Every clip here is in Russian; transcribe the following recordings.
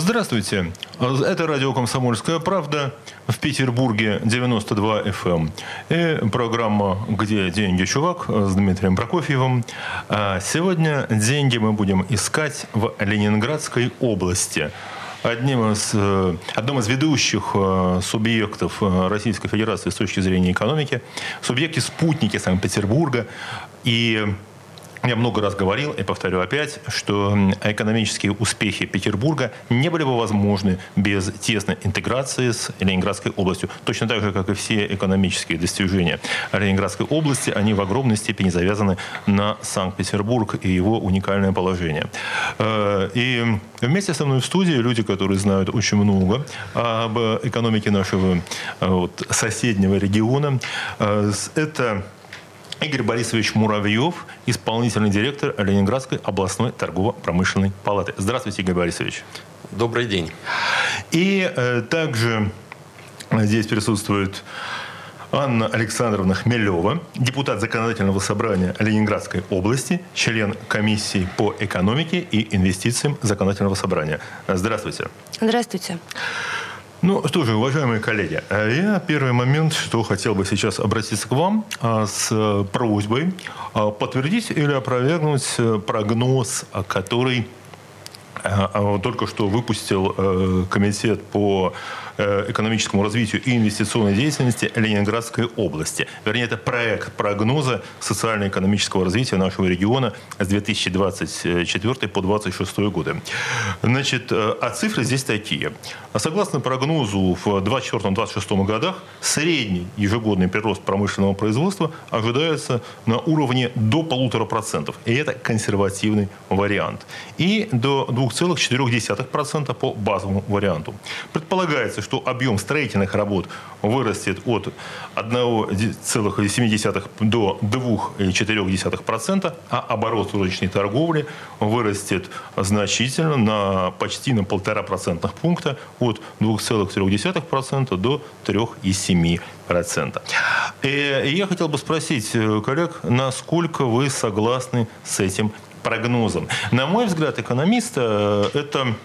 Здравствуйте. Это радио «Комсомольская правда» в Петербурге 92 FM. Эм. И программа «Где деньги, чувак» с Дмитрием Прокофьевым. А сегодня деньги мы будем искать в Ленинградской области одним из, э, одним из ведущих э, субъектов э, Российской Федерации с точки зрения экономики, субъекте спутники Санкт-Петербурга. И я много раз говорил и повторю опять, что экономические успехи Петербурга не были бы возможны без тесной интеграции с Ленинградской областью. Точно так же, как и все экономические достижения Ленинградской области, они в огромной степени завязаны на Санкт-Петербург и его уникальное положение. Э, и вместе со мной в студии люди, которые знают очень много об экономике нашего э, вот, соседнего региона. Э, это Игорь Борисович Муравьев, исполнительный директор Ленинградской областной торгово-промышленной палаты. Здравствуйте, Игорь Борисович. Добрый день. И э, также здесь присутствует Анна Александровна Хмелева, депутат Законодательного собрания Ленинградской области, член комиссии по экономике и инвестициям Законодательного собрания. Здравствуйте. Здравствуйте. Ну что же, уважаемые коллеги, э, я первый момент, что хотел бы сейчас обратиться к вам а, с просьбой а, подтвердить или опровергнуть э, прогноз, который только что выпустил э, комитет по Э, экономическому развитию и инвестиционной деятельности Ленинградской области. Вернее, это проект прогноза социально-экономического развития нашего региона с 2024 по 2026 годы. Значит, э, а цифры здесь такие. Согласно прогнозу, в 2024-2026 годах средний ежегодный прирост промышленного производства ожидается на уровне до полутора процентов. И это консервативный вариант. И до 2,4% по базовому варианту. Предполагается, что что объем строительных работ вырастет от 1,7 до 2,4%, а оборот розничной торговли вырастет значительно на почти на полтора процентных пункта от 2,3% до 3,7%. И я хотел бы спросить э, коллег, насколько вы согласны с этим прогнозом? На мой взгляд, экономиста, э, это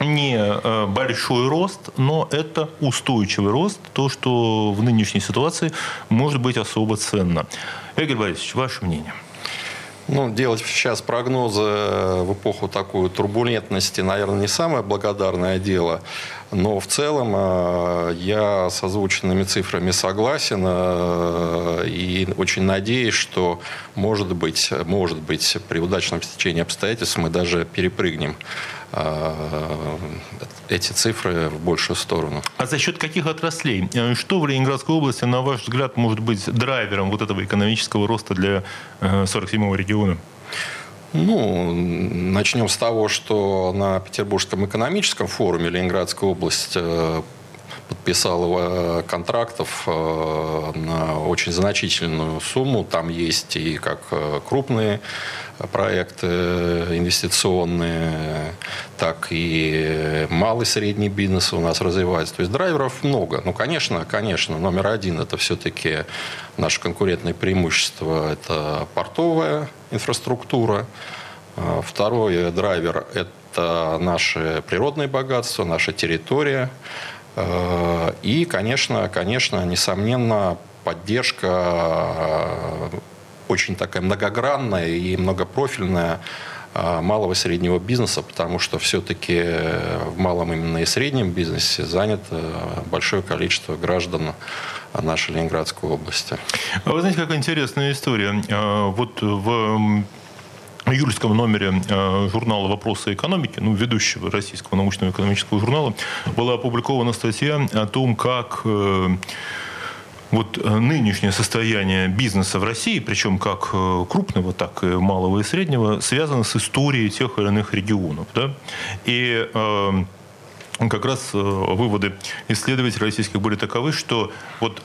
не э, большой рост, но это устойчивый рост, то, что в нынешней ситуации может быть особо ценно. Игорь Борисович, ваше мнение? Ну, делать сейчас прогнозы в эпоху такой турбулентности, наверное, не самое благодарное дело. Но в целом э, я с озвученными цифрами согласен э, и очень надеюсь, что, может быть, может быть, при удачном стечении обстоятельств мы даже перепрыгнем э, эти цифры в большую сторону. А за счет каких отраслей? Что в Ленинградской области, на ваш взгляд, может быть драйвером вот этого экономического роста для 47-го региона? Ну, начнем с того, что на Петербургском экономическом форуме Ленинградская область э, подписала контрактов э, на очень значительную сумму. Там есть и как э, крупные проекты инвестиционные, так и малый средний бизнес у нас развивается. То есть драйверов много. Ну, конечно, конечно, номер один это все-таки наше конкурентное преимущество – это портовая инфраструктура. Второй драйвер – это наши природные богатства, наша территория. А, и, конечно, конечно, несомненно, поддержка а, очень такая многогранная и многопрофильная малого и среднего бизнеса, потому что все-таки в малом именно и среднем бизнесе занято большое количество граждан нашей Ленинградской области. Вы знаете, какая интересная история. Вот в июльском номере э, журнала «Вопросы экономики», ну, ведущего российского научного экономического журнала, была опубликована статья о том, как э, вот э, нынешнее состояние бизнеса в России, причем как крупного, так и малого и среднего, связано с историей тех или иных регионов. Да? И э, как раз выводы исследователей российских были таковы, что вот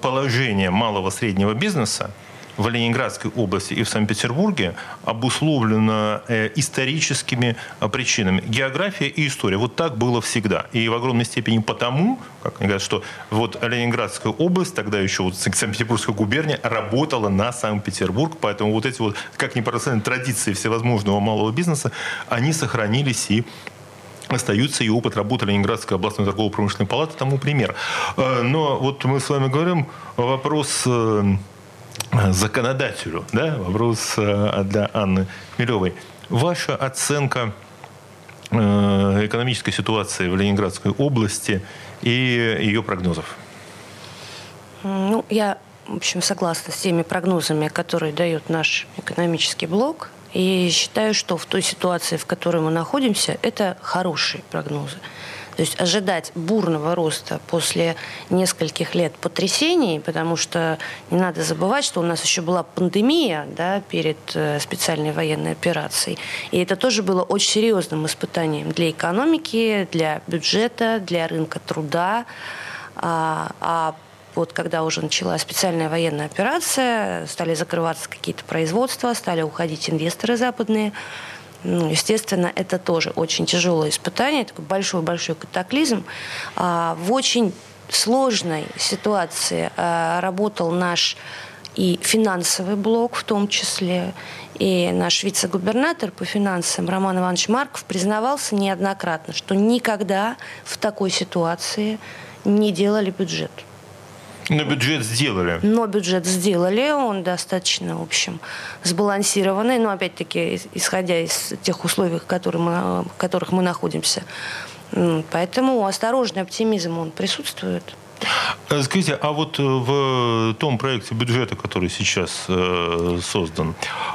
положение малого и среднего бизнеса в Ленинградской области и в Санкт-Петербурге обусловлено э, историческими э, причинами. География и история. Вот так было всегда. И в огромной степени потому, как они говорят, что вот Ленинградская область, тогда еще вот Санкт-Петербургская губерния, работала на Санкт-Петербург. Поэтому вот эти вот, как ни парадоксально, традиции всевозможного малого бизнеса, они сохранились и остаются, и опыт работы Ленинградской областной торгово-промышленной палаты тому пример. Э, но вот мы с вами говорим вопрос законодателю, да, вопрос э, для Анны Милевой. Ваша оценка э, экономической ситуации в Ленинградской области и ее прогнозов? Ну, я, в общем, согласна с теми прогнозами, которые дает наш экономический блок. И считаю, что в той ситуации, в которой мы находимся, это хорошие прогнозы. То есть ожидать бурного роста после нескольких лет потрясений, потому что не надо забывать, что у нас еще была пандемия да, перед э, специальной военной операцией. И это тоже было очень серьезным испытанием для экономики, для бюджета, для рынка труда. А, а вот когда уже началась специальная военная операция, стали закрываться какие-то производства, стали уходить инвесторы западные. Ну, естественно, это тоже очень тяжелое испытание, такой большой-большой катаклизм. А, в очень сложной ситуации а, работал наш и финансовый блок в том числе. И наш вице-губернатор по финансам Роман Иванович Марков признавался неоднократно, что никогда в такой ситуации не делали бюджет. Но бюджет сделали. Но бюджет сделали, он достаточно, в общем, сбалансированный, но опять-таки, исходя из тех условий, в которых мы, в которых мы находимся. Поэтому осторожный оптимизм, он присутствует. Э, скажите, а вот э, в том проекте бюджета, который сейчас э, создан,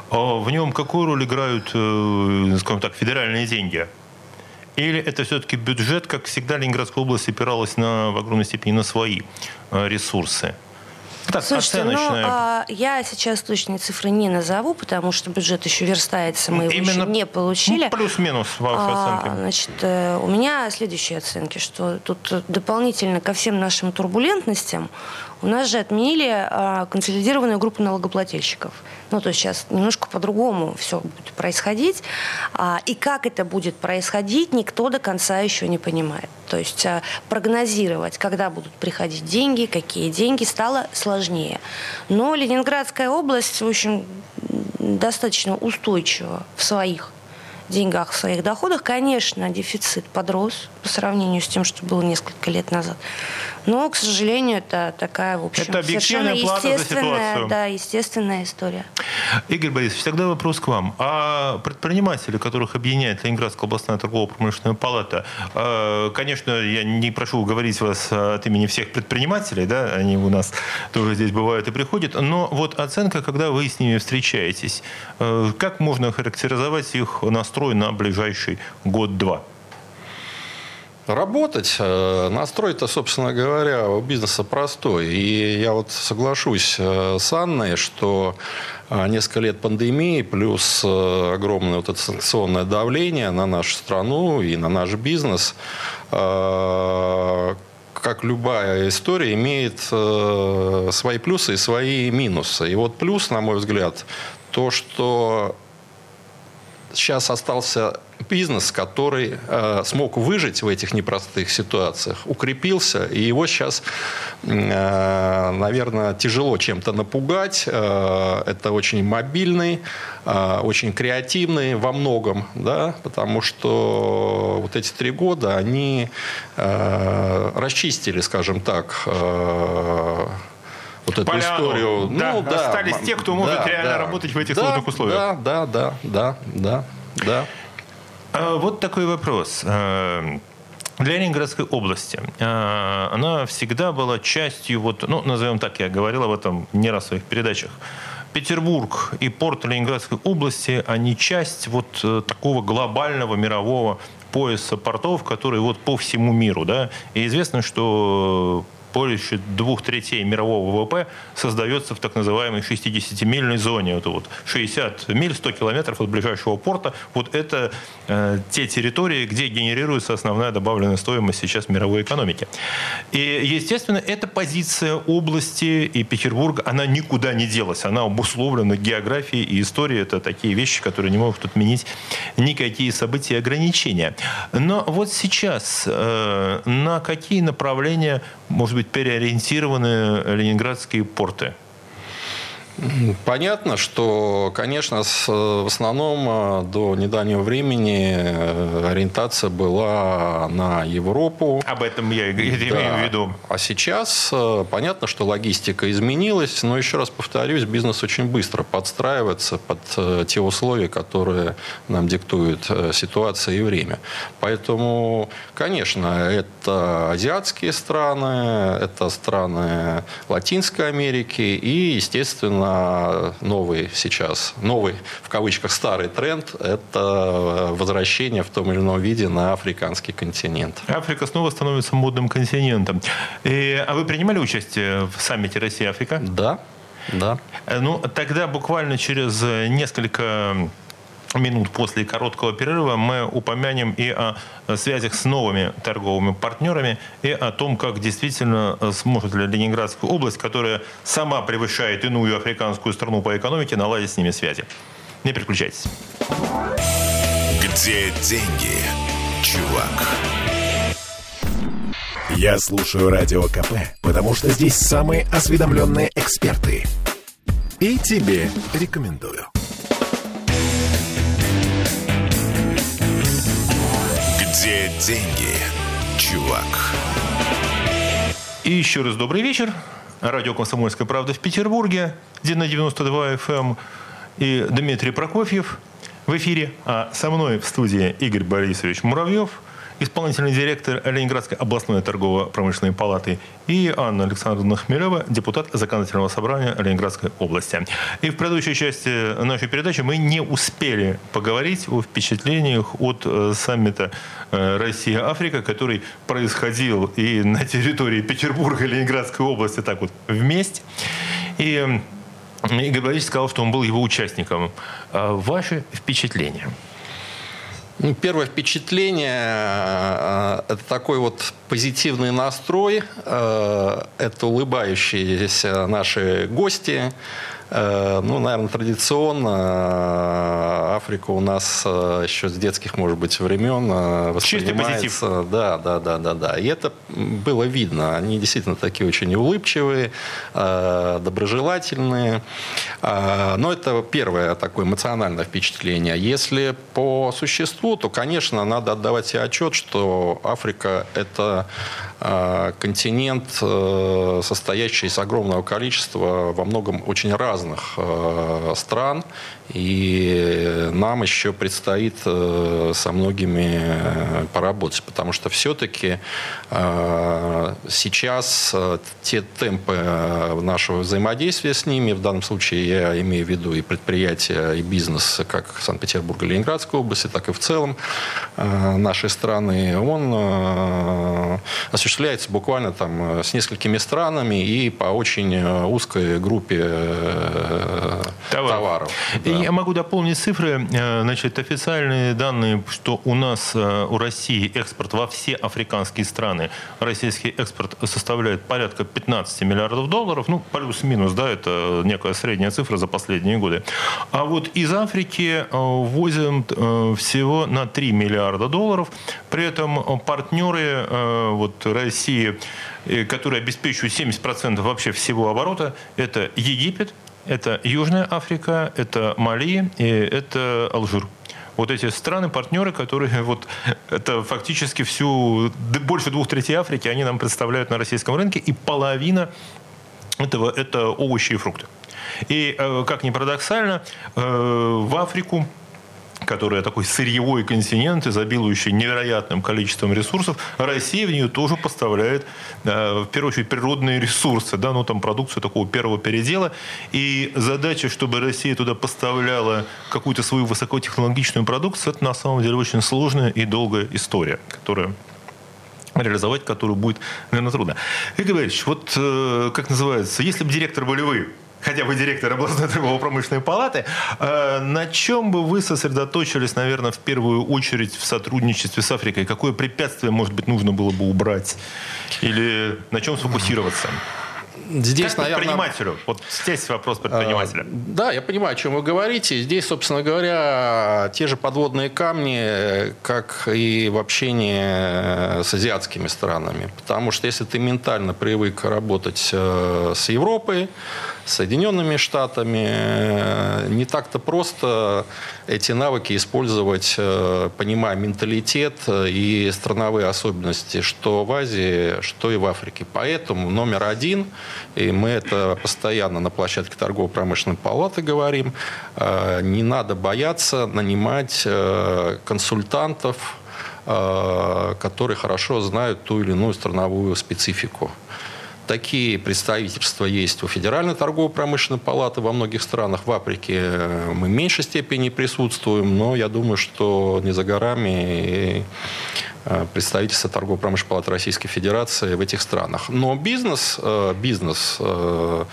а в нем какую роль играют, скажем так, федеральные деньги? Или это все-таки бюджет, как всегда, Ленинградская область опиралась на, в огромной степени на свои э, ресурсы? Так, Слушайте, ну, а, я сейчас точные цифры не назову, потому что бюджет еще верстается, мы его Именно, еще не получили. Ну, плюс-минус ваши а, оценки. Значит, э, у меня следующие оценки, что тут дополнительно ко всем нашим турбулентностям у нас же отменили а, консолидированную группу налогоплательщиков. Ну, то есть сейчас немножко по-другому все будет происходить. А, и как это будет происходить, никто до конца еще не понимает. То есть а, прогнозировать, когда будут приходить деньги, какие деньги, стало сложнее. Но Ленинградская область, в общем, достаточно устойчива в своих деньгах, в своих доходах. Конечно, дефицит подрос по сравнению с тем, что было несколько лет назад. Но, к сожалению, это такая, в общем, это совершенно естественная, да, естественная история. Игорь Борисович, тогда вопрос к вам. А предприниматели, которых объединяет Ленинградская областная торгово-промышленная палата, а, конечно, я не прошу говорить вас от имени всех предпринимателей, да, они у нас тоже здесь бывают и приходят, но вот оценка, когда вы с ними встречаетесь, э, как можно характеризовать их настрой на ближайший год-два? Работать. Э, настрой-то, собственно говоря, у бизнеса простой. И я вот соглашусь э, с Анной, что э, несколько лет пандемии плюс огромное вот это санкционное давление на нашу страну и на наш бизнес, как любая история, имеет свои плюсы и свои минусы. И вот плюс, на мой взгляд, то, что сейчас остался бизнес, который э, смог выжить в этих непростых ситуациях, укрепился, и его сейчас, э, наверное, тяжело чем-то напугать. Э, это очень мобильный, э, очень креативный во многом, да, потому что вот эти три года они э, расчистили, скажем так, э, вот эту Поляну. историю. Да, ну, да, остались те, кто может да, реально да, работать в этих да, сложных условиях. Да, да, да, да, да, да. А, вот такой вопрос. А, для Ленинградской области а, она всегда была частью, вот, ну, назовем так, я говорил об этом не раз в своих передачах, Петербург и порт Ленинградской области, они часть вот э, такого глобального мирового пояса портов, который вот по всему миру, да, и известно, что больше двух третей мирового ВВП создается в так называемой 60-мильной зоне. Это вот 60 миль, 100 километров от ближайшего порта. Вот это э, те территории, где генерируется основная добавленная стоимость сейчас мировой экономики. И, естественно, эта позиция области и Петербурга, она никуда не делась. Она обусловлена географией и историей. Это такие вещи, которые не могут отменить никакие события и ограничения. Но вот сейчас э, на какие направления, может быть, переориентированы ленинградские порты? Понятно, что, конечно, с, в основном э, до недавнего времени э, ориентация была на Европу. Об этом я да. имею в виду. А сейчас э, понятно, что логистика изменилась, но еще раз повторюсь, бизнес очень быстро подстраивается под те условия, которые нам диктуют ситуация и время. Поэтому, конечно, это азиатские страны, это страны Латинской Америки и, естественно, новый сейчас, новый, в кавычках, старый тренд – это возвращение в том или ином виде на африканский континент. Африка снова становится модным континентом. И, а вы принимали участие в саммите Россия-Африка? Да, да. Ну, тогда буквально через несколько минут после короткого перерыва мы упомянем и о связях с новыми торговыми партнерами, и о том, как действительно сможет ли Ленинградская область, которая сама превышает иную африканскую страну по экономике, наладить с ними связи. Не переключайтесь. Где деньги, чувак? Я слушаю Радио КП, потому что здесь самые осведомленные эксперты. И тебе рекомендую. Где деньги, чувак? И еще раз добрый вечер. Радио «Комсомольская правда» в Петербурге, где на 92 FM. Эм. И Дмитрий Прокофьев в эфире. А со мной в студии Игорь Борисович Муравьев – исполнительный директор Ленинградской областной торгово-промышленной палаты, и Анна Александровна Хмелева, депутат Законодательного собрания Ленинградской области. И в предыдущей части нашей передачи мы не успели поговорить о впечатлениях от э, саммита э, Россия-Африка, который происходил и на территории Петербурга и Ленинградской области так вот вместе. И Игорь Борисович сказал, что он был его участником. А ваши впечатления? Ну, первое впечатление э, – это такой вот позитивный настрой, э, это улыбающиеся наши гости, Э, ну, наверное, традиционно э, Африка у нас э, еще с детских, может быть, времен воспринимается. Да, да, да, да, да. И это было видно. Они действительно такие очень улыбчивые, доброжелательные. Но это первое такое эмоциональное впечатление. Если по существу, то, конечно, надо отдавать себе отчет, что Африка – это континент, состоящий из огромного количества во многом очень разных разных э, стран, и нам еще предстоит э, со многими э, поработать, потому что все-таки сейчас те темпы нашего взаимодействия с ними, в данном случае я имею в виду и предприятия, и бизнес как Санкт-Петербурга Ленинградской области, так и в целом нашей страны, он осуществляется буквально там с несколькими странами и по очень узкой группе товаров. товаров да. Я могу дополнить цифры. Э, значит, официальные данные, что у нас, э, у России экспорт во все африканские страны, российский экспорт составляет порядка 15 миллиардов долларов, ну, плюс-минус, да, это некая средняя цифра за последние годы. А вот из Африки э, возим всего на 3 миллиарда долларов. При этом партнеры вот, России, которые обеспечивают 70% вообще всего оборота, это Египет, это Южная Африка, это Мали и это Алжир. Вот эти страны-партнеры, которые вот это фактически всю, больше двух третей Африки, они нам представляют на российском рынке, и половина этого это овощи и фрукты. И, э, как ни парадоксально, э, в Африку которая такой сырьевой континент, изобилующий невероятным количеством ресурсов, Россия в нее тоже поставляет, э, в первую очередь, природные ресурсы, да, ну, там продукцию такого первого передела. И задача, чтобы Россия туда поставляла какую-то свою высокотехнологичную продукцию, это на самом деле очень сложная и долгая история, которая реализовать которую будет, наверное, трудно. Игорь Борисович, вот э, как называется, если бы директор были вы, хотя бы директор областной торгово-промышленной палаты, э, на чем бы вы сосредоточились, наверное, в первую очередь в сотрудничестве с Африкой? Какое препятствие, может быть, нужно было бы убрать? Или на чем сфокусироваться? Здесь, как предпринимателю? Наверное, вот здесь вопрос предпринимателя. А, да, я понимаю, о чем вы говорите. Здесь, собственно говоря, те же подводные камни, как и в общении с азиатскими странами. Потому что если ты ментально привык работать э, с Европой, Соединенными Штатами. Э, не так-то просто эти навыки использовать, э, понимая менталитет и страновые особенности, что в Азии, что и в Африке. Поэтому номер один, и мы это постоянно на площадке торгово-промышленной палаты говорим, э, не надо бояться нанимать консультантов, которые хорошо знают ту или иную страновую специфику. Такие представительства есть у Федеральной торгово-промышленной палаты во многих странах. В Африке мы в меньшей степени присутствуем, но я думаю, что не за горами Э, представительства торгово-промышленной палаты Российской Федерации в этих странах. Но бизнес, э, бизнес э,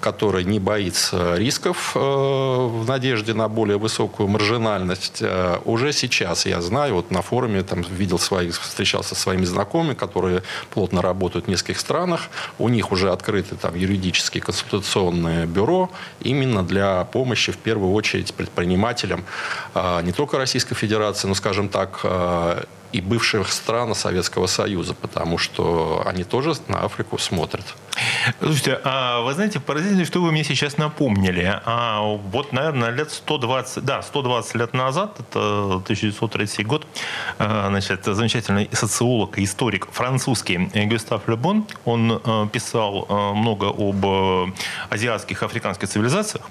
который не боится рисков в надежде на более высокую маржинальность. Уже сейчас я знаю, вот на форуме там видел своих, встречался со своими знакомыми, которые плотно работают в нескольких странах. У них уже открыты там юридические консультационные бюро именно для помощи в первую очередь предпринимателям не только Российской Федерации, но, скажем так, и бывших стран Советского Союза, потому что они тоже на Африку смотрят. Слушайте, а вы знаете, поразительно, что вы мне сейчас напомнили. А вот, наверное, лет 120, да, 120 лет назад, это 1930 год, а, значит, замечательный социолог и историк французский Гюстав Лебон, он а, писал а, много об азиатских, африканских цивилизациях,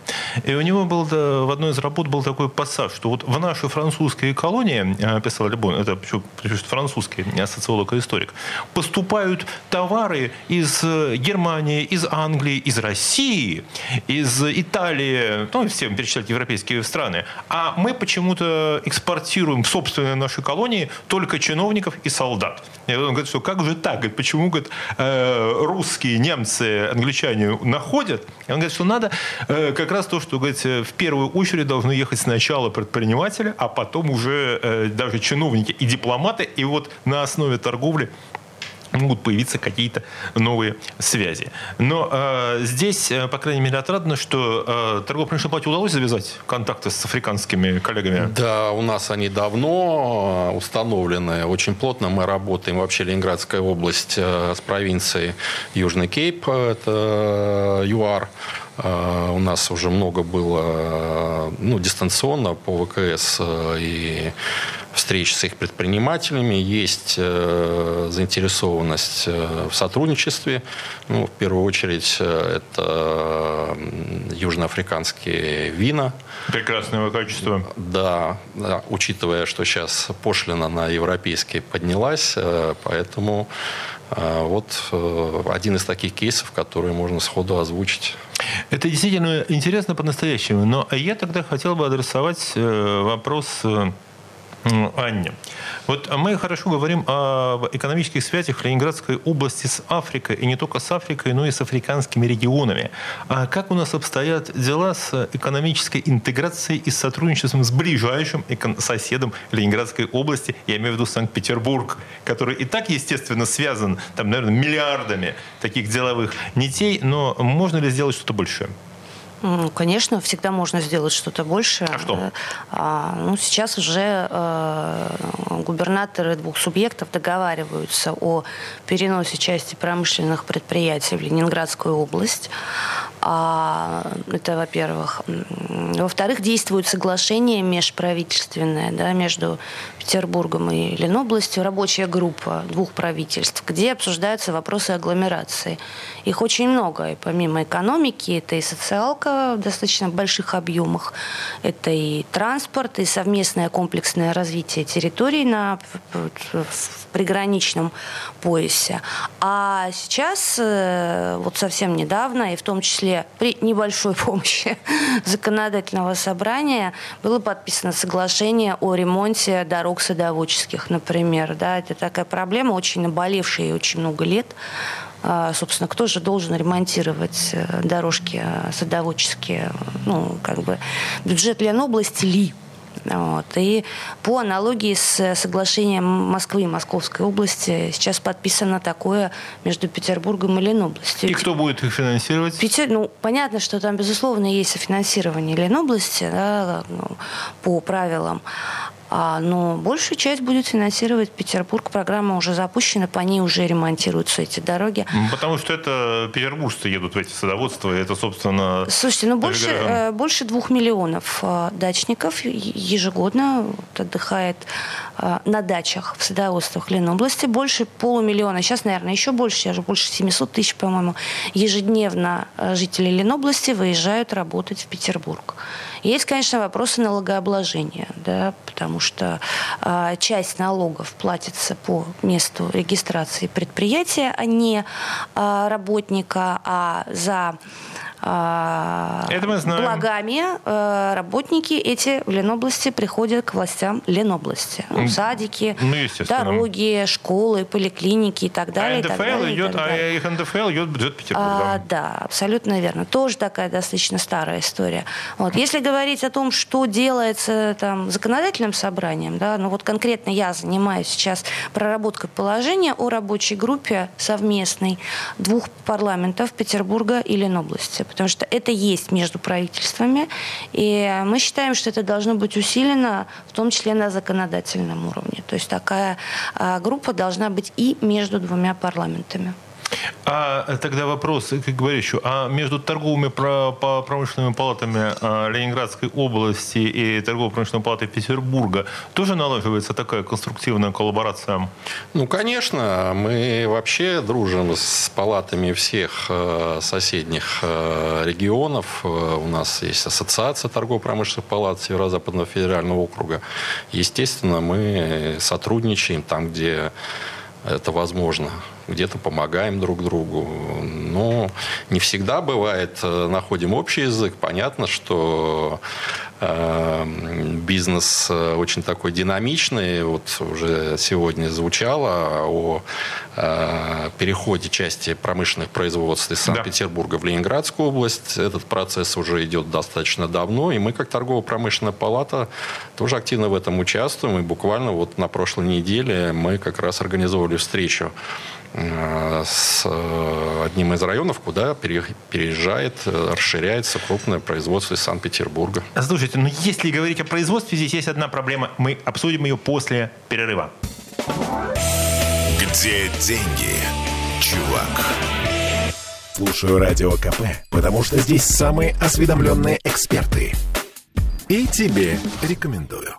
и у него был в одной из работ был такой пассаж, что вот в нашей французской колонии, писал Лебон, это французский социолог и историк, поступают товары из Германии, Германии, из Англии, из России, из Италии, ну, все перечислять европейские страны. А мы почему-то экспортируем в собственные наши колонии только чиновников и солдат. И он говорит, что как же так? Говорит, почему говорит, э, русские, немцы, англичане находят? И он говорит, что надо э, как раз то, что говорит, в первую очередь должны ехать сначала предприниматели, а потом уже э, даже чиновники и дипломаты. И вот на основе торговли могут появиться какие-то новые связи. Но э, здесь, э, по крайней мере, отрадно, что э, торгово-промышленной палате удалось завязать контакты с африканскими коллегами. Да, у нас они давно э, установлены. Очень плотно мы работаем. Вообще Ленинградская область э, с провинцией Южный Кейп, это э, ЮАР. У нас уже много было ну, дистанционно по ВКС и встреч с их предпринимателями, есть э, заинтересованность э, в сотрудничестве. Ну, в первую очередь э, это южноафриканские вина. Прекрасного качества. Да, да, учитывая, что сейчас пошлина на европейские поднялась, поэтому вот один из таких кейсов, которые можно сходу озвучить. Это действительно интересно по-настоящему. Но я тогда хотел бы адресовать вопрос Анне. Вот мы хорошо говорим об экономических связях Ленинградской области с Африкой, и не только с Африкой, но и с африканскими регионами. А как у нас обстоят дела с экономической интеграцией и сотрудничеством с ближайшим соседом Ленинградской области, я имею в виду Санкт-Петербург, который и так, естественно, связан, там, наверное, миллиардами таких деловых нитей, но можно ли сделать что-то большее? Конечно, всегда можно сделать что-то больше. А что? А, ну, сейчас уже э, губернаторы двух субъектов договариваются о переносе части промышленных предприятий в Ленинградскую область. А, это, во-первых. Во-вторых, действует соглашение межправительственное да, между Петербургом и Ленобластью, рабочая группа двух правительств, где обсуждаются вопросы агломерации. Их очень много. И помимо экономики, это и социалка в достаточно больших объемах, это и транспорт, и совместное комплексное развитие территорий на, в приграничном поясе. А сейчас, э, вот совсем недавно, и в том числе при небольшой помощи законодательного собрания было подписано соглашение о ремонте дорог садоводческих, например. Да, это такая проблема, очень наболевшая и очень много лет. А, собственно, кто же должен ремонтировать э, дорожки э, садоводческие? Ну, как бы бюджет Ленобласти ли? Вот. И по аналогии с соглашением Москвы и Московской области сейчас подписано такое между Петербургом и Ленобластью. И кто будет их финансировать? Петер... Ну, понятно, что там, безусловно, есть финансирование Ленобласти да, ну, по правилам. А, но большую часть будет финансировать Петербург. Программа уже запущена, по ней уже ремонтируются эти дороги. Потому что это петербуржцы едут в эти садоводства, и это, собственно... Слушайте, ну больше, э, больше двух миллионов э, дачников ежегодно отдыхает на дачах в садоводствах Ленобласти. Больше полумиллиона, сейчас, наверное, еще больше, уже больше 700 тысяч, по-моему, ежедневно жители Ленобласти выезжают работать в Петербург. Есть, конечно, вопросы налогообложения, да, потому что э, часть налогов платится по месту регистрации предприятия, а не э, работника, а за а, Это мы знаем. благами э, работники эти в Ленобласти приходят к властям Ленобласти. Ну, садики, ну, дороги, школы, поликлиники и так далее. А НДФЛ так далее, идет, так далее. а их НДФЛ идет бюджет Петербурга. А, да, абсолютно верно. Тоже такая достаточно старая история. Вот. Если говорить о том, что делается там законодательным собранием, да, ну вот конкретно я занимаюсь сейчас проработкой положения о рабочей группе совместной двух парламентов Петербурга и Ленобласти потому что это есть между правительствами, и мы считаем, что это должно быть усилено, в том числе на законодательном уровне. То есть такая а, группа должна быть и между двумя парламентами. А тогда вопрос, как говорю еще, а между торговыми промышленными палатами а, Ленинградской области и торгово-промышленной палатой Петербурга тоже налаживается такая конструктивная коллаборация? Ну, конечно. Мы вообще дружим с палатами всех э, соседних э, регионов. Э, у нас есть ассоциация торгово-промышленных палат Северо-Западного федерального округа. Естественно, мы сотрудничаем там, где это возможно где-то помогаем друг другу. Но не всегда бывает, э, находим общий язык. Понятно, что бизнес э, очень такой динамичный. Вот уже сегодня звучало о переходе части промышленных производств из Санкт-Петербурга в Ленинградскую область. Этот процесс уже идет достаточно давно, и мы, как торгово-промышленная палата, тоже активно в этом участвуем. И буквально вот на прошлой неделе мы как раз организовывали встречу Э, с э, одним из районов, куда переезжает, э, расширяется крупное производство из Санкт-Петербурга. Слушайте, ну если говорить о производстве, здесь есть одна проблема. Мы обсудим ее после перерыва. Где деньги, чувак? Слушаю Радио КП, потому что здесь самые осведомленные эксперты. И тебе рекомендую.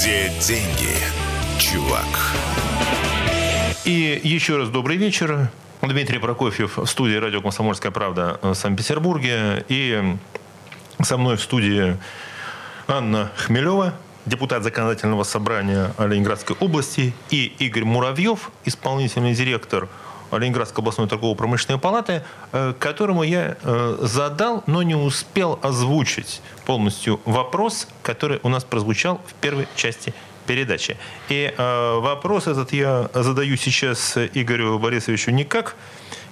Где деньги, чувак? И еще раз добрый вечер. Дмитрий Прокофьев в студии радио «Комсомольская правда» в Санкт-Петербурге. И со мной в студии Анна Хмелева, депутат законодательного собрания Ленинградской области, и Игорь Муравьев, исполнительный директор Ленинградской областной торгово-промышленной палаты, э, которому я э, задал, но не успел озвучить полностью вопрос, который у нас прозвучал в первой части передачи. И э, вопрос этот я задаю сейчас Игорю Борисовичу не как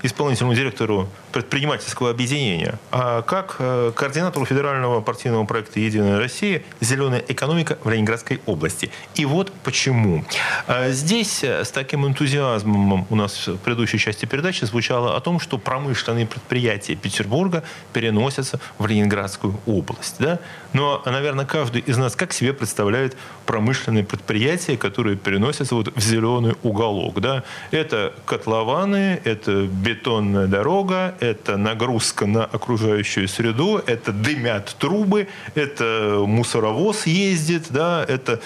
исполнительному директору предпринимательского объединения, а как э, координатору федерального партийного проекта «Единая Россия. Зеленая экономика в Ленинградской области». И вот почему. А здесь э, с таким энтузиазмом у нас в предыдущей части передачи звучало о том, что промышленные предприятия Петербурга переносятся в Ленинградскую область. Да? Но, наверное, каждый из нас как себе представляет промышленные предприятия, которые переносятся вот в зеленый уголок. Да? Это котлованы, это бетонная дорога, это нагрузка на окружающую среду, это дымят трубы, это мусоровоз ездит, да, это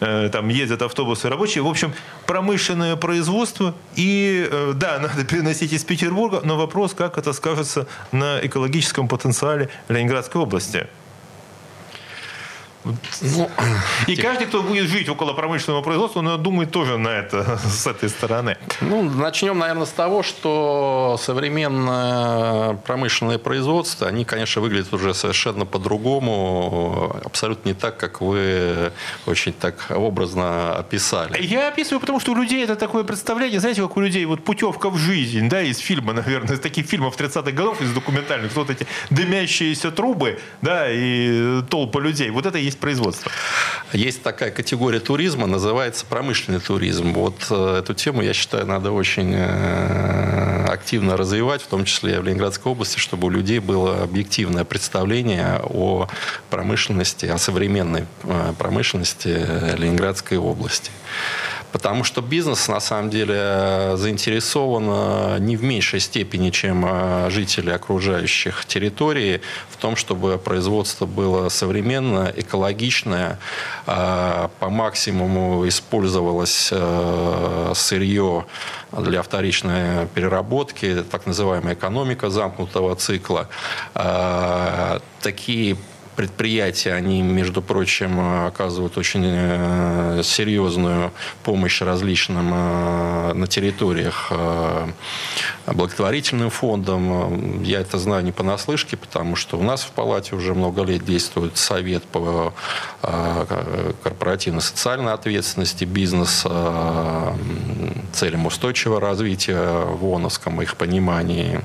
э, там ездят автобусы рабочие. В общем, промышленное производство. И э, да, надо переносить из Петербурга, но вопрос, как это скажется на экологическом потенциале Ленинградской области. Ну, и каждый, кто будет жить около промышленного производства, он думает тоже на это с этой стороны. Ну, начнем, наверное, с того, что современное промышленное производство, они, конечно, выглядят уже совершенно по-другому, абсолютно не так, как вы очень так образно описали. Я описываю, потому что у людей это такое представление, знаете, как у людей вот путевка в жизнь, да, из фильма, наверное, из таких фильмов 30-х годов, из документальных, вот эти дымящиеся трубы, да, и толпа людей. Вот это есть производство. Есть такая категория туризма, называется промышленный туризм. Вот э, эту тему, я считаю, надо очень э, активно развивать, в том числе в Ленинградской области, чтобы у людей было объективное представление о промышленности, о современной э, промышленности Ленинградской области. Потому что бизнес, на самом деле, заинтересован э, не в меньшей степени, чем э, жители окружающих территорий, в том, чтобы производство было современное, экологичное, э, по максимуму использовалось сырье для вторичной переработки, так называемая экономика замкнутого цикла. Такие предприятия, они, между прочим, оказывают очень э, серьезную помощь различным э, на территориях э, благотворительным фондам. Я это знаю не понаслышке, потому что у нас в палате уже много лет действует совет по корпоративной социальной ответственности, бизнес целям устойчивого развития в ООНовском их понимании.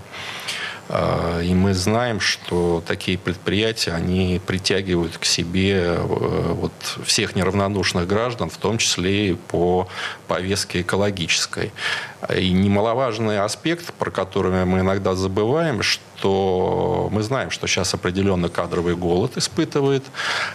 А, и мы знаем, что такие предприятия, они притягивают к себе э, вот всех неравнодушных граждан, в том числе и по повестке экологической. И немаловажный аспект, про который мы иногда забываем, что мы знаем, что сейчас определенно кадровый голод испытывает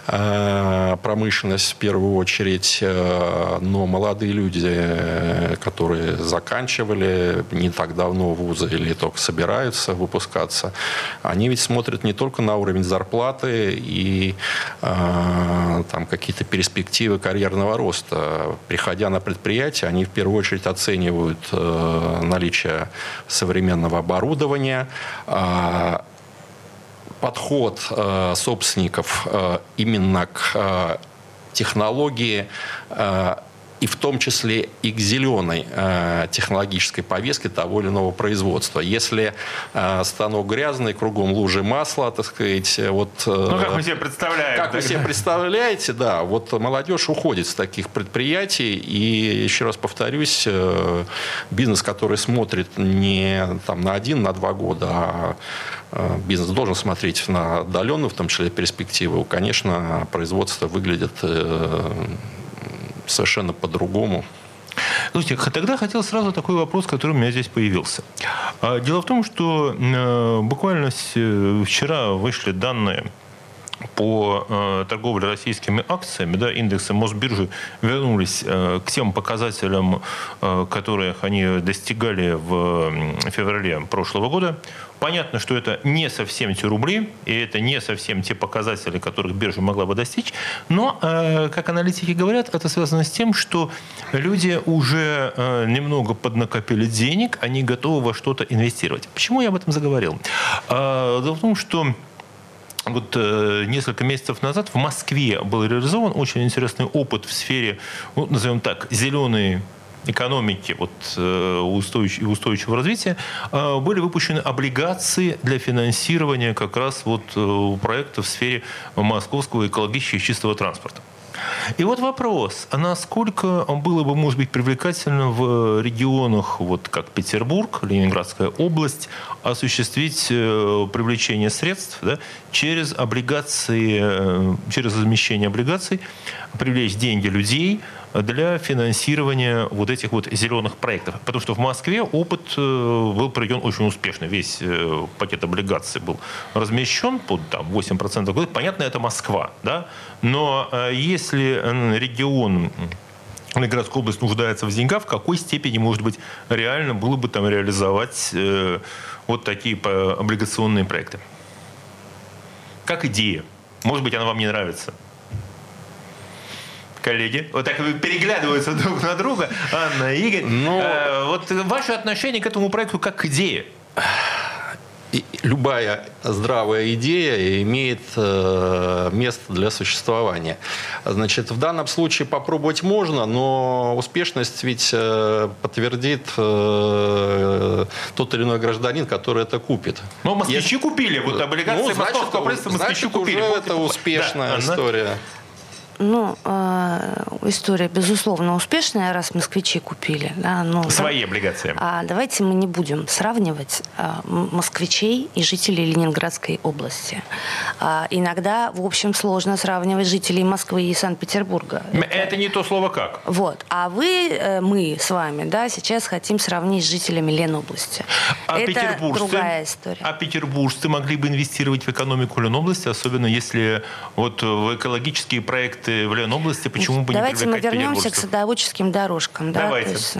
э, промышленность в первую очередь, э, но молодые люди, которые заканчивали не так давно вузы или только собираются выпускаться, они ведь смотрят не только на уровень зарплаты и э, там какие-то перспективы карьерного роста. Приходя на предприятие, они в первую очередь оценивают Э, наличие современного оборудования, а, подход э, собственников э, именно к технологии и в том числе и к зеленой э, технологической повестке того или иного производства. Если э, станок грязный, кругом лужи масла, так сказать, вот... Э, ну, как мы себе представляем. Как вы себе представляете, да, вот молодежь уходит с таких предприятий, и еще раз повторюсь, э, бизнес, который смотрит не там, на один, на два года, а э, бизнес должен смотреть на отдаленную, в том числе перспективу, конечно, производство выглядит э, совершенно по-другому. Слушайте, тогда хотел сразу такой вопрос, который у меня здесь появился. А, дело в том, что э, буквально э, вчера вышли данные по э, торговле российскими акциями, да, индексы Мосбиржи вернулись э, к тем показателям, э, которых они достигали в феврале прошлого года. Понятно, что это не совсем те рубли, и это не совсем те показатели, которых биржа могла бы достичь, но, э, как аналитики говорят, это связано с тем, что люди уже э, немного поднакопили денег, они готовы во что-то инвестировать. Почему я об этом заговорил? Э, дело в том, что вот э, несколько месяцев назад в Москве был реализован очень интересный опыт в сфере, ну, назовем так, зеленой экономики вот, э, устойчив, устойчивого развития э, были выпущены облигации для финансирования как раз вот э, проектов в сфере московского экологически чистого транспорта. И вот вопрос, а насколько было бы, может быть, привлекательно в регионах, вот как Петербург, Ленинградская область, осуществить э, привлечение средств да, через облигации, э, через размещение облигаций, привлечь деньги людей для финансирования вот этих вот зеленых проектов. Потому что в Москве опыт э, был проведен очень успешно. Весь пакет облигаций был размещен под там, 8%. Понятно, это Москва. Да? Но если регион Ленинградская область нуждается в деньгах, в какой степени, может быть, реально было бы там реализовать вот такие облигационные проекты. Как идея. Может быть, она вам не нравится. Коллеги, вот так переглядываются друг на друга. Анна, Игорь. Но... Ну, э, вот ваше отношение к этому проекту как к идее? любая здравая идея имеет э, место для существования. Значит, в данном случае попробовать можно, но успешность ведь э, подтвердит э, тот или иной гражданин, который это купит. Но москвичи Если... купили, вот облигации ну, значит, московского правительства москвичи купили. Уже это успешная да, история. Она... Ну, э, история, безусловно, успешная, раз москвичи купили. Да, ну, Свои да, облигации. А давайте мы не будем сравнивать а, москвичей и жителей Ленинградской области. А, иногда, в общем, сложно сравнивать жителей Москвы и Санкт-Петербурга. Это, Это не то слово как. Вот. А вы, э, мы с вами, да, сейчас хотим сравнить с жителями Ленобласти. А Это другая история. А петербуржцы могли бы инвестировать в экономику Ленобласти, особенно если вот в экологические проекты проекты в Ленобласти, почему бы Давайте не мы вернемся к садоводческим дорожкам. Да? Давайте. Есть,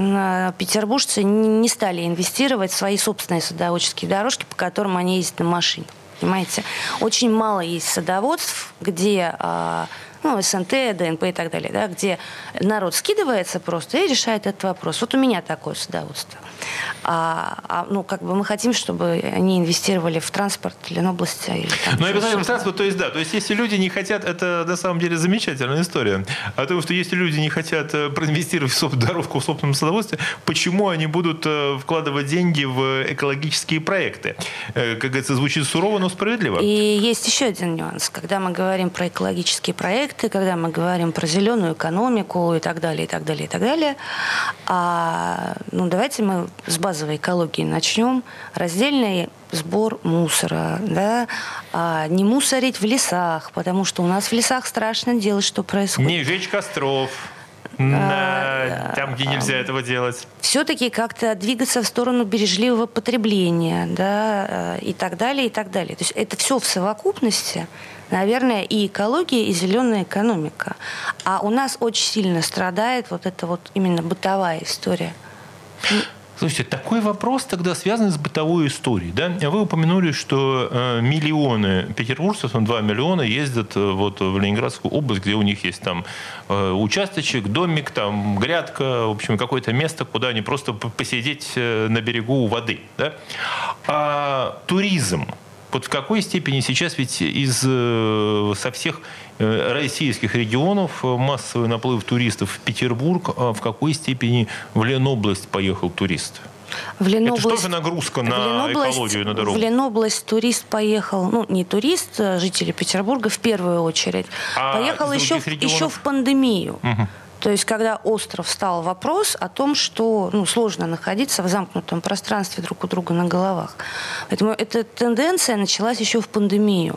петербуржцы не стали инвестировать в свои собственные садоводческие дорожки, по которым они ездят на машине. Понимаете? Очень мало есть садоводств, где а, ну, СНТ, ДНП и так далее, да, где народ скидывается просто и решает этот вопрос. Вот у меня такое садоводство. А, а, ну, как бы мы хотим, чтобы они инвестировали в транспорт Ленобласти. Или там ну, обязательно в транспорт, то есть да. То есть если люди не хотят, это на самом деле замечательная история. А то, что если люди не хотят э, проинвестировать в дорожку в собственном садоводстве, почему они будут э, вкладывать деньги в экологические проекты? Э, как говорится, звучит сурово, но справедливо. И есть еще один нюанс. Когда мы говорим про экологические проекты, когда мы говорим про зеленую экономику и так далее, и так далее, и так далее, а, ну, давайте мы с базовой экологии начнем. Раздельный сбор мусора, да, а не мусорить в лесах, потому что у нас в лесах страшно делать, что происходит. Не жечь костров. На, там, где нельзя этого делать. Все-таки как-то двигаться в сторону бережливого потребления, да, и так далее, и так далее. То есть это все в совокупности, наверное, и экология, и зеленая экономика. А у нас очень сильно страдает вот эта вот именно бытовая история. Слушайте, такой вопрос тогда связан с бытовой историей. Да? Вы упомянули, что э, миллионы петербуржцев, 2 миллиона, ездят э, вот в Ленинградскую область, где у них есть там э, участочек, домик, там грядка, в общем, какое-то место, куда они просто посидеть на берегу воды. Да? А туризм, вот в какой степени сейчас ведь из, э, со всех э, российских регионов массовый наплыв туристов в Петербург, а в какой степени в Ленобласть поехал турист? В Ленобласть, Это что же нагрузка на Ленобласть, экологию, на дорогу? В Ленобласть турист поехал, ну, не турист, а жители Петербурга в первую очередь. А поехал еще, еще в пандемию. Угу. То есть, когда остров стал вопрос о том, что ну, сложно находиться в замкнутом пространстве друг у друга на головах. Поэтому эта тенденция началась еще в пандемию,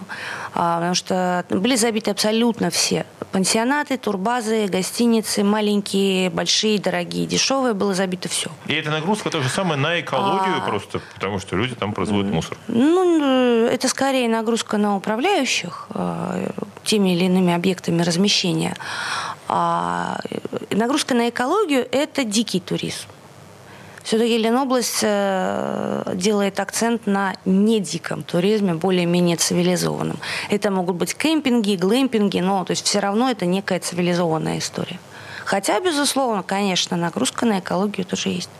а, потому что были забиты абсолютно все пансионаты, турбазы, гостиницы, маленькие, большие, дорогие, дешевые, было забито все. И эта нагрузка то же самое на экологию а... просто, потому что люди там производят мусор. Ну, это скорее нагрузка на управляющих э, теми или иными объектами размещения. А нагрузка на экологию – это дикий туризм. Все-таки Ленобласть э, делает акцент на недиком туризме, более-менее цивилизованном. Это могут быть кемпинги, глэмпинги, но то есть все равно это некая цивилизованная история. Хотя, безусловно, конечно, нагрузка на экологию тоже есть.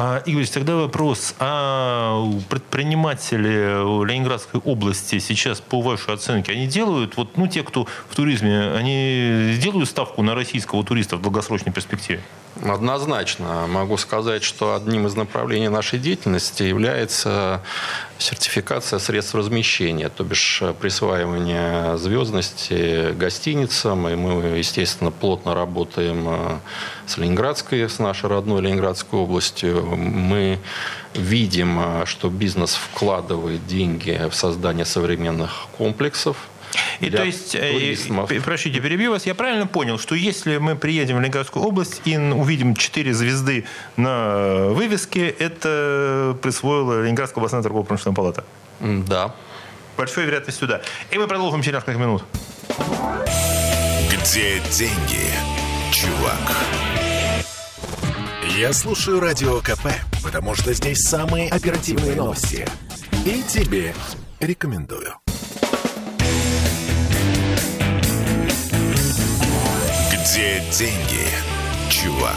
А, Игорь, тогда вопрос. А предприниматели Ленинградской области сейчас, по вашей оценке, они делают, вот, ну, те, кто в туризме, они делают ставку на российского туриста в долгосрочной перспективе? Однозначно. Могу сказать, что одним из направлений нашей деятельности является сертификация средств размещения, то бишь присваивание звездности гостиницам. И мы, естественно, плотно работаем э, с Ленинградской, с нашей родной Ленинградской областью. Мы видим, э, что бизнес вкладывает деньги в создание современных комплексов, и то есть, э, туристов. простите, перебью вас, я правильно понял, что если мы приедем в Ленинградскую область и увидим четыре звезды на вывеске, это присвоила Ленинградская областная торгово-промышленная палата? Да. Большой вероятность сюда. И мы продолжим через несколько минут. Где деньги, чувак? Я слушаю Радио КП, потому что здесь самые оперативные новости. И тебе рекомендую. Где деньги, чувак?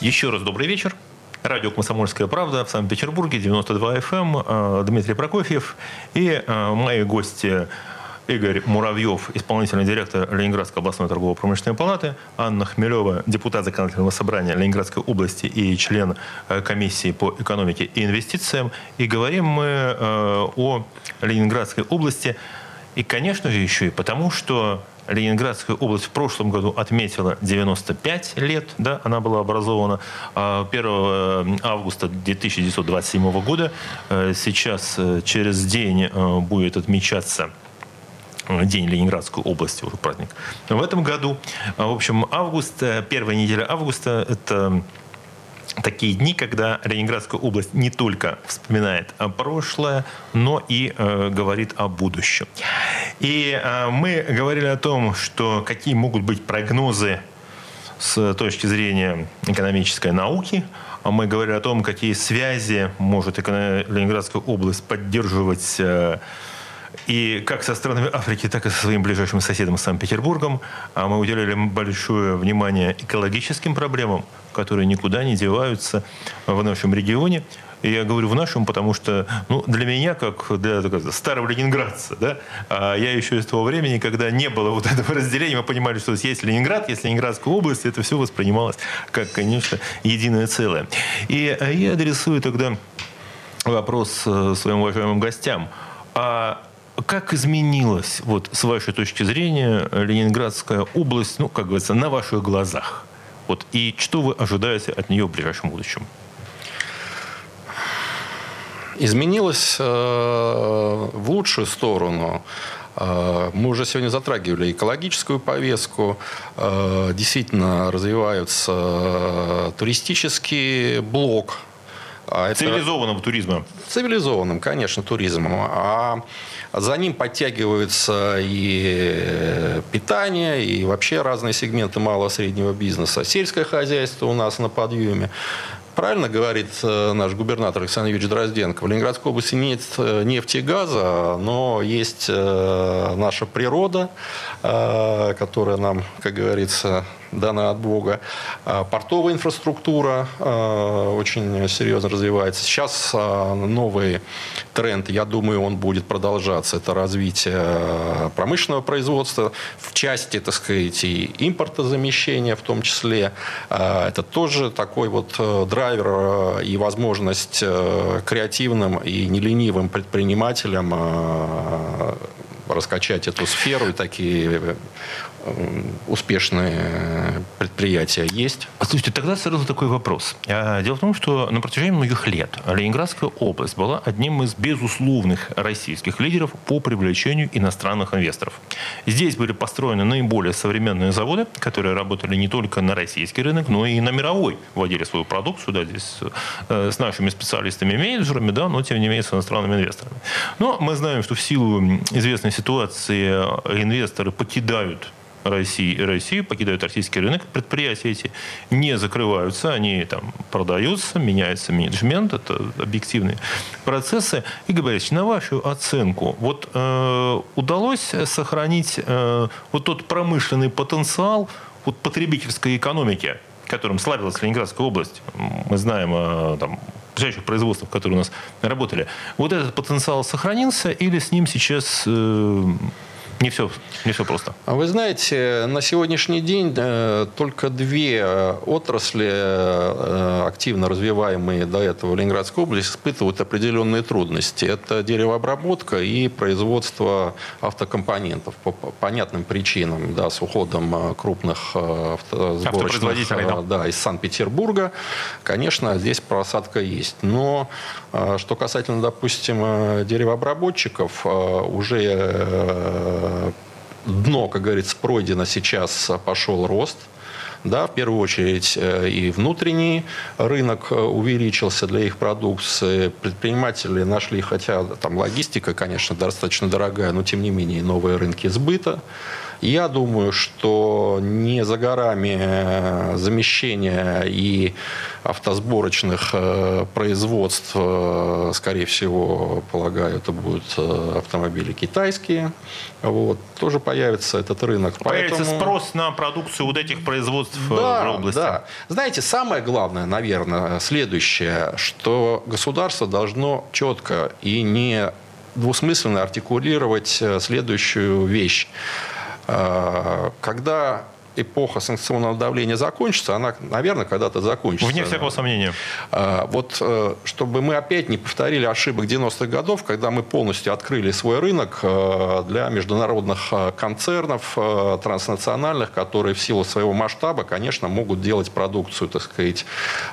Еще раз добрый вечер. радио «Комсомольская правда» в Санкт-Петербурге, 92 FM, эм, Дмитрий Прокофьев и мои гости Игорь Муравьев, исполнительный директор Ленинградской областной торгово-промышленной палаты, Анна Хмелева, депутат законодательного собрания Ленинградской области и член комиссии по экономике и инвестициям. И говорим мы о Ленинградской области. И, конечно же, еще и потому, что Ленинградская область в прошлом году отметила 95 лет, да, она была образована 1 а э, августа 1927 года. Э, сейчас э, через день будет отмечаться День Ленинградской области, уже праздник. В этом году, в общем, август, первая неделя августа – это такие дни, когда Ленинградская область не только вспоминает прошлое, но и э, говорит о будущем. И э, мы говорили о том, что какие могут быть прогнозы с точки зрения экономической науки. А мы говорили о том, какие связи может Ленинградская область поддерживать э, и как со странами Африки, так и со своим ближайшим соседом Санкт-Петербургом. А мы уделили большое внимание экологическим проблемам, которые никуда не деваются в нашем регионе. И я говорю в нашем, потому что ну, для меня, как для так, старого ленинградца, да, а я еще из того времени, когда не было вот этого разделения, мы понимали, что есть Ленинград, есть Ленинградская область, это все воспринималось как, конечно, единое целое. И а, я адресую тогда вопрос э, своим уважаемым гостям. А как изменилась, вот, с вашей точки зрения, Ленинградская область, ну, как говорится, на ваших глазах? Вот, и что вы ожидаете от нее в ближайшем будущем? Изменилась э, в лучшую сторону. Э, мы уже сегодня затрагивали экологическую повестку. Э, действительно развиваются э, туристический блок. А Цивилизованного туризма. Цивилизованным, конечно, туризмом. А за ним подтягиваются и питание, и вообще разные сегменты малого среднего бизнеса. Сельское хозяйство у нас на подъеме. Правильно говорит э, наш губернатор Александр Юрьевич Дрозденко. В Ленинградской области нет э, нефти и газа, но есть э, наша природа, которая нам, как говорится, дана от Бога. А, портовая инфраструктура а, очень серьезно развивается. Сейчас а, новый тренд, я думаю, он будет продолжаться. Это развитие промышленного производства в части, так сказать, и импортозамещения в том числе. Это тоже такой вот драйвер и возможность креативным и неленивым предпринимателям раскачать эту сферу и такие успешные предприятия есть. Слушайте, тогда сразу такой вопрос. А, дело в том, что на протяжении многих лет Ленинградская область была одним из безусловных российских лидеров по привлечению иностранных инвесторов. Здесь были построены наиболее современные заводы, которые работали не только на российский рынок, но и на мировой. Вводили свою продукцию, да, здесь э, с нашими специалистами-менеджерами, да, но тем не менее с иностранными инвесторами. Но мы знаем, что в силу известной ситуации э, инвесторы покидают России, Россию, покидают российский рынок, предприятия эти не закрываются, они там продаются, меняется менеджмент, это объективные процессы. И Борисович, на вашу оценку, вот э, удалось сохранить э, вот тот промышленный потенциал вот, потребительской экономики, которым славилась Ленинградская область. Мы знаем о там, ближайших производствах, которые у нас работали. Вот этот потенциал сохранился или с ним сейчас э, не все, не все просто. А вы знаете, на сегодняшний день э, только две э, отрасли, э, активно развиваемые до этого в Ленинградской области, испытывают определенные трудности. Это деревообработка и производство автокомпонентов по понятным причинам, да, с уходом крупных автосборочных да. Да, из Санкт-Петербурга. Конечно, здесь просадка есть. Но что касательно, допустим, деревообработчиков, уже дно, как говорится, пройдено, сейчас пошел рост. Да, в первую очередь э, и внутренний рынок э, увеличился для их продукции. Предприниматели нашли, хотя там логистика, конечно, достаточно дорогая, но тем не менее новые рынки сбыта. Я думаю, что не за горами э, замещение и автосборочных э, производств, э, скорее всего, полагаю, это будут автомобили китайские. Вот. Тоже появится этот рынок. Появится Поэтому... спрос на продукцию вот этих производств производств да, в области. Да. Знаете, самое главное, наверное, следующее, что государство должно четко и не двусмысленно артикулировать следующую вещь. Когда эпоха санкционного давления закончится, она, наверное, когда-то закончится. Вне всякого сомнения. А, вот э, чтобы мы опять не повторили ошибок 90-х годов, когда мы полностью открыли свой рынок э, для международных э, концернов транснациональных, которые в силу своего масштаба, конечно, могут делать продукцию, так сказать,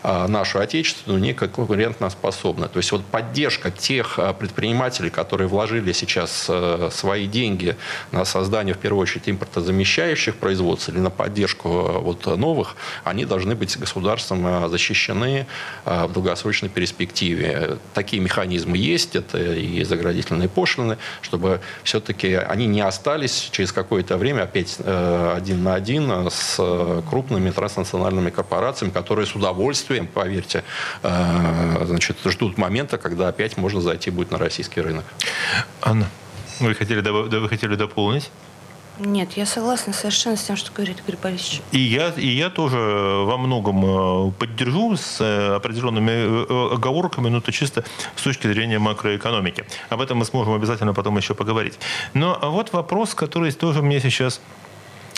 нашу отечественную не конкурентоспособной. То есть вот поддержка тех предпринимателей, которые вложили сейчас свои деньги на создание, в первую очередь, импортозамещающих производств или на поддержку э, вот новых, они должны быть государством э, защищены э, в долгосрочной перспективе. Такие механизмы есть, это и заградительные пошлины, чтобы все-таки они не остались через какое-то время опять один на один с крупными транснациональными корпорациями, которые с удовольствием, поверьте, значит, ждут момента, когда опять можно зайти будет на российский рынок. Анна, вы хотели, вы хотели дополнить? Нет, я согласна совершенно с тем, что говорит Игорь Борисович. И я, и я тоже во многом э, поддержу с э, определенными э, оговорками, но это чисто с точки зрения макроэкономики. Об этом мы сможем обязательно потом еще поговорить. Но вот вопрос, который тоже мне сейчас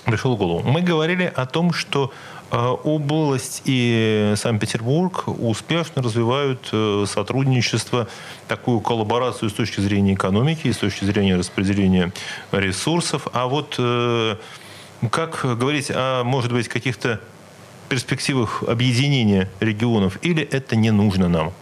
пришел в голову. Мы говорили о том, что область и Санкт-Петербург успешно развивают э, сотрудничество, такую коллаборацию с точки зрения экономики и с точки зрения распределения ресурсов. А вот э, как говорить о, может быть, каких-то перспективах объединения регионов, или это не нужно нам?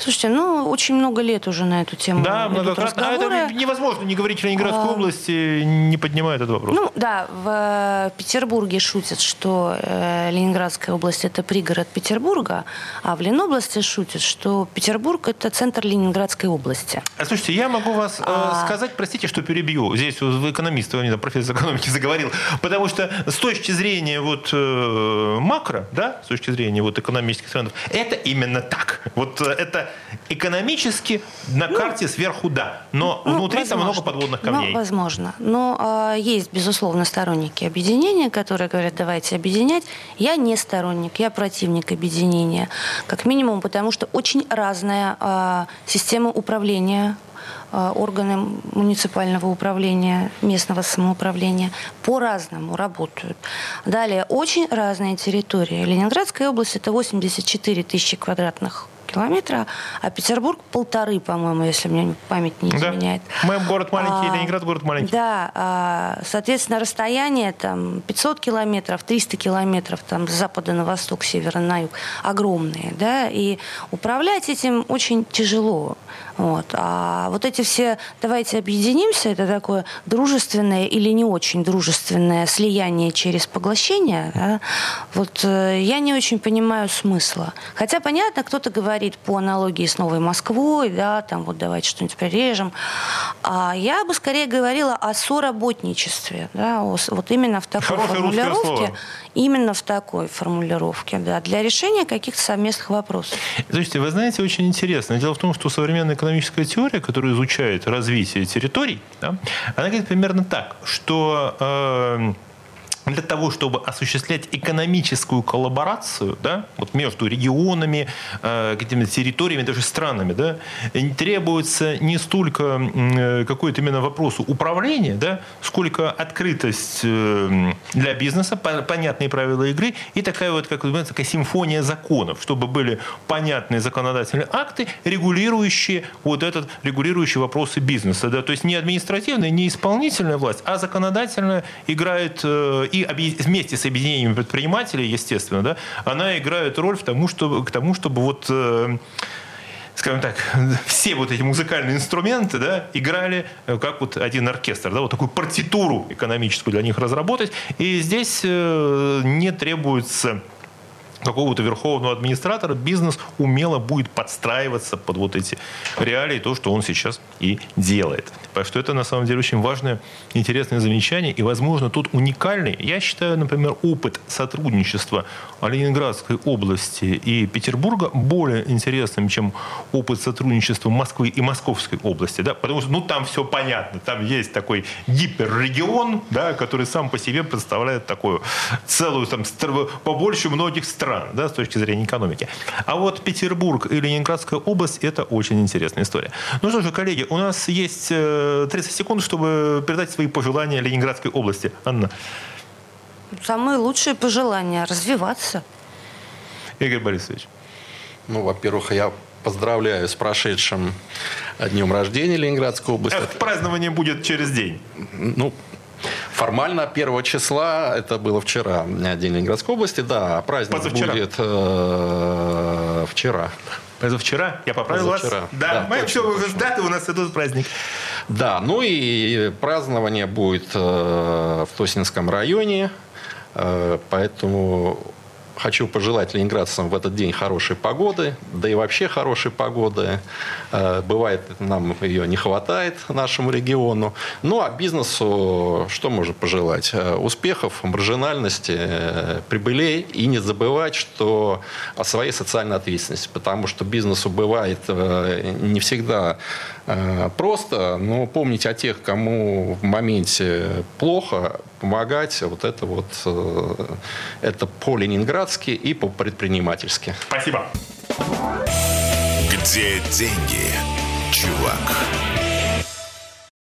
Слушайте, ну, очень много лет уже на эту тему Да, многократно. А это невозможно не говорить в Ленинградской а... области, не поднимая этот вопрос. Ну, да, в Петербурге шутят, что э, Ленинградская область – это пригород Петербурга, а в Ленобласти шутят, что Петербург – это центр Ленинградской области. А, слушайте, я могу вас э, а... сказать, простите, что перебью. Здесь вы экономист, вы, профессор экономики заговорил. Потому что с точки зрения вот э, макро, да, с точки зрения вот экономических трендов, это именно так. Вот э, это экономически на ну, карте сверху да, но ну, внутри возможно, там много подводных камней. Ну, возможно. Но э, есть, безусловно, сторонники объединения, которые говорят, давайте объединять. Я не сторонник, я противник объединения. Как минимум, потому что очень разная э, система управления а, органы муниципального управления, местного самоуправления по-разному работают. Далее, очень разные территории. Ленинградская область – это 84 тысячи квадратных километра, а Петербург полторы, по-моему, если мне память не изменяет. Да. Мы город маленький, а, Ленинград город маленький. Да, а, соответственно, расстояние там 500 километров, 300 километров там с запада на восток, севера на юг огромные, да, и управлять этим очень тяжело. Вот. А вот эти все «давайте объединимся» — это такое дружественное или не очень дружественное слияние через поглощение. Да? Вот э, я не очень понимаю смысла. Хотя, понятно, кто-то говорит по аналогии с Новой Москвой, да, там вот давайте что-нибудь прирежем. А я бы скорее говорила о соработничестве, да, вот именно в такой Хорошее формулировке. Именно в такой формулировке, да, для решения каких-то совместных вопросов. Слушайте, вы знаете, очень интересно. Дело в том, что современная экономическая теория, которая изучает развитие территорий, да, она говорит примерно так, что э, для того, чтобы осуществлять экономическую коллаборацию да, вот между регионами, э, какими-то территориями, даже странами, да, требуется не столько э, какой-то именно вопрос управления, да, сколько открытость э, для бизнеса, понятные правила игры и такая вот, как называется, такая симфония законов, чтобы были понятные законодательные акты, регулирующие вот этот, регулирующие вопросы бизнеса. Да, то есть не административная, не исполнительная власть, а законодательная играет и вместе с объединением предпринимателей, естественно, да, она играет роль в тому, чтобы, к тому, чтобы вот э, скажем так, все вот эти музыкальные инструменты, да, играли э, как вот один оркестр, да, вот такую партитуру экономическую для них разработать. И здесь э, не требуется какого-то верховного администратора, бизнес умело будет подстраиваться под вот эти реалии, то, что он сейчас и делает. Потому что это, на самом деле, очень важное, интересное замечание. И, возможно, тут уникальный, я считаю, например, опыт сотрудничества Ленинградской области и Петербурга более интересным, чем опыт сотрудничества Москвы и Московской области. Да? Потому что, ну, там все понятно. Там есть такой гиперрегион, да, который сам по себе представляет такую целую, там, побольше многих стран стран, да, с точки зрения экономики. А вот Петербург и Ленинградская область – это очень интересная история. Ну что же, коллеги, у нас есть 30 э, секунд, чтобы передать свои пожелания Ленинградской области. Анна. Самые лучшие пожелания – развиваться. Игорь Борисович. Ну, во-первых, я поздравляю с прошедшим днем рождения Ленинградской области. А празднование будет через день. Ну, Формально 1 числа, это было вчера, День Ленинградской области, да, праздник Позавчера. будет э, вчера. Позавчера? Я поправил Позавчера. вас? Да, да мы все, точно. даты у нас идут праздник. Да, ну и празднование будет э, в Тосинском районе, э, поэтому Хочу пожелать ленинградцам в этот день хорошей погоды, да и вообще хорошей погоды. Э, бывает, нам ее не хватает нашему региону. Ну, а бизнесу что можно пожелать? Э, успехов, маржинальности, э, прибылей. И не забывать, что о своей социальной ответственности. Потому что бизнесу бывает не всегда просто, но помнить о тех, кому в моменте плохо, помогать. Вот это вот, это по-ленинградски и по-предпринимательски. Спасибо. Где деньги, чувак?